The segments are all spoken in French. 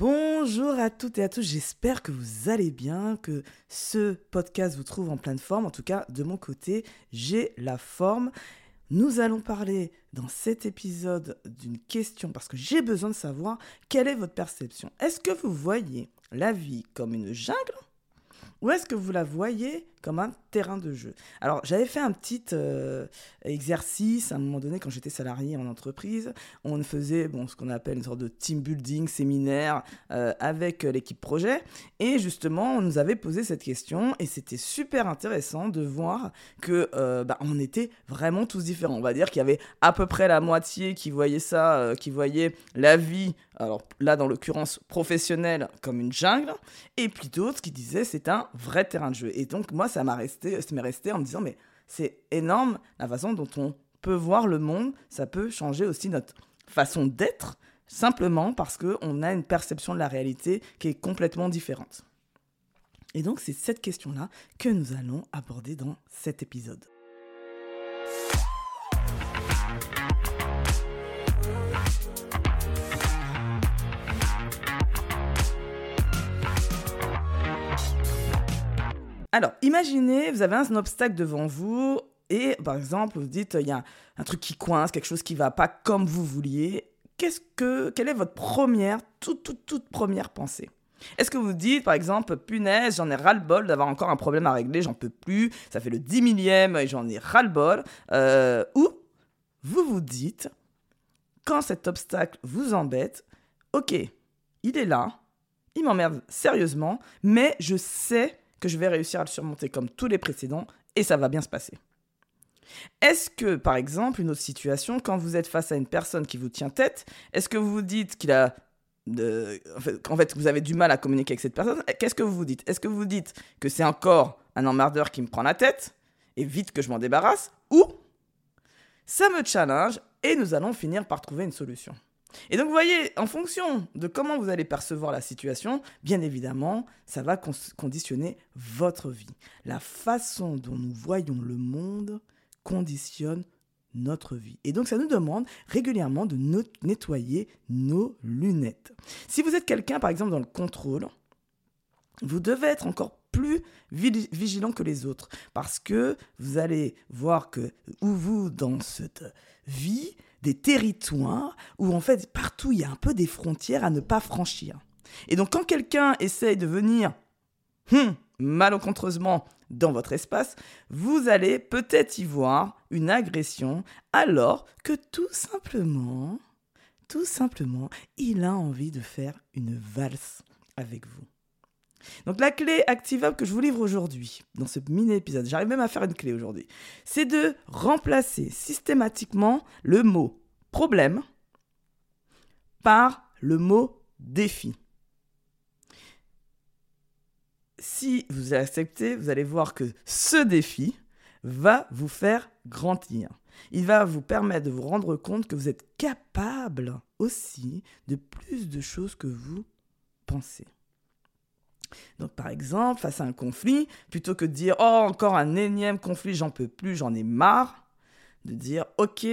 Bonjour à toutes et à tous, j'espère que vous allez bien, que ce podcast vous trouve en pleine forme. En tout cas, de mon côté, j'ai la forme. Nous allons parler dans cet épisode d'une question parce que j'ai besoin de savoir quelle est votre perception. Est-ce que vous voyez la vie comme une jungle? Ou est-ce que vous la voyez comme un terrain de jeu? Alors, j'avais fait un petit euh, exercice à un moment donné quand j'étais salarié en entreprise. On faisait bon, ce qu'on appelle une sorte de team building, séminaire euh, avec euh, l'équipe projet. Et justement, on nous avait posé cette question et c'était super intéressant de voir que bah, on était vraiment tous différents. On va dire qu'il y avait à peu près la moitié qui voyait ça, qui voyait la vie, alors là dans l'occurrence professionnelle, comme une jungle, et puis d'autres qui disaient c'est un vrai terrain de jeu. Et donc moi, ça m'a resté, m'est resté en me disant mais c'est énorme la façon dont on peut voir le monde. Ça peut changer aussi notre façon d'être simplement parce qu'on a une perception de la réalité qui est complètement différente. Et donc c'est cette question-là que nous allons aborder dans cet épisode. Alors, imaginez, vous avez un obstacle devant vous et, par exemple, vous dites, il y a un truc qui coince, quelque chose qui va pas comme vous vouliez. Qu'est-ce que, quelle est votre première, toute, toute, toute première pensée? Est-ce que vous dites, par exemple, punaise, j'en ai ras-le-bol d'avoir encore un problème à régler, j'en peux plus, ça fait le dix millième et j'en ai ras-le-bol euh, Ou vous vous dites, quand cet obstacle vous embête, ok, il est là, il m'emmerde sérieusement, mais je sais que je vais réussir à le surmonter comme tous les précédents et ça va bien se passer. Est-ce que, par exemple, une autre situation, quand vous êtes face à une personne qui vous tient tête, est-ce que vous vous dites qu'il a en, fait, vous avez du mal à communiquer avec cette personne, qu'est-ce que vous vous dites? Est-ce que vous vous dites que c'est encore un emmerdeur qui me prend la tête et vite que je m'en débarrasse Ou ça me challenge et nous allons finir par trouver une solution? Et donc, vous voyez, en fonction de comment vous allez percevoir la situation, bien évidemment, ça va conditionner votre vie. La façon dont nous voyons le monde conditionne notre vie. Et donc, ça nous demande régulièrement de nettoyer nos lunettes. Si vous êtes quelqu'un, par exemple, dans le contrôle, vous devez être encore plus vigilant que les autres parce que vous allez voir que ou vous dans cette vie des territoires où en fait partout il y a un peu des frontières à ne pas franchir. Et donc quand quelqu'un essaye de venir hum, malencontreusement dans votre espace, vous allez peut-être y voir une agression alors que tout simplement, tout simplement, il a envie de faire une valse avec vous. Donc la clé activable que je vous livre aujourd'hui, dans ce mini-épisode, j'arrive même à faire une clé aujourd'hui, c'est de remplacer systématiquement le mot problème par le mot défi. Si vous acceptez, vous allez voir que ce défi va vous faire grandir. Il va vous permettre de vous rendre compte que vous êtes capable aussi de plus de choses que vous pensez. Donc par exemple, face à un conflit, plutôt que de dire oh encore un énième conflit, j'en peux plus, j'en ai marre, de dire ok,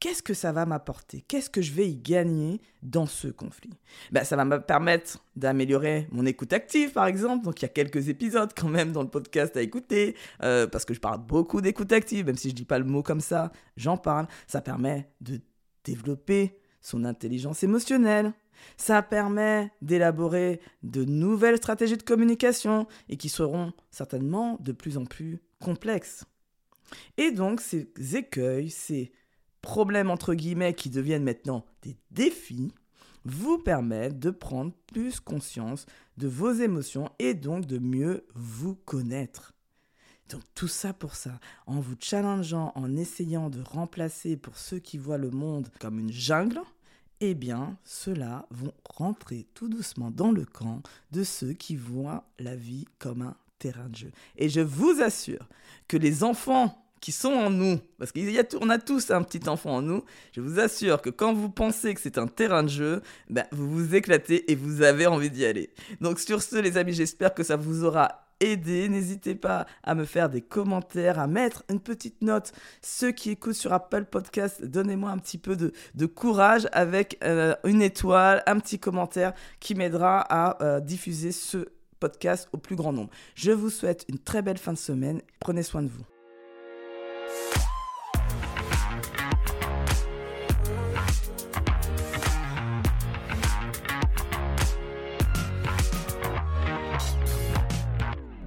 qu'est-ce que ça va m'apporter? Qu'est-ce que je vais y gagner dans ce conflit? Ben, Ça va me permettre d'améliorer mon écoute active, par exemple. Donc, il y a quelques épisodes quand même dans le podcast à écouter, euh, parce que je parle beaucoup d'écoute active, même si je ne dis pas le mot comme ça, j'en parle. Ça permet de développer son intelligence émotionnelle, ça permet d'élaborer de nouvelles stratégies de communication et qui seront certainement de plus en plus complexes. Et donc ces écueils, ces problèmes entre guillemets qui deviennent maintenant des défis, vous permettent de prendre plus conscience de vos émotions et donc de mieux vous connaître. Donc tout ça pour ça, en vous challengeant, en essayant de remplacer pour ceux qui voient le monde comme une jungle, eh bien, ceux-là vont rentrer tout doucement dans le camp de ceux qui voient la vie comme un terrain de jeu. Et je vous assure que les enfants qui sont en nous, parce qu'on a, tous un petit enfant en nous, je vous assure que quand vous pensez que c'est un terrain de jeu, ben, vous vous éclatez et vous avez envie d'y aller. Donc sur ce, les amis, j'espère que ça vous aura aider. N'hésitez pas à me faire des commentaires, à mettre une petite note. Ceux qui écoutent sur Apple Podcast, donnez-moi un petit peu de, courage avec euh, une étoile, un petit commentaire qui m'aidera à euh, diffuser ce podcast au plus grand nombre. Je vous souhaite une très belle fin de semaine. Prenez soin de vous.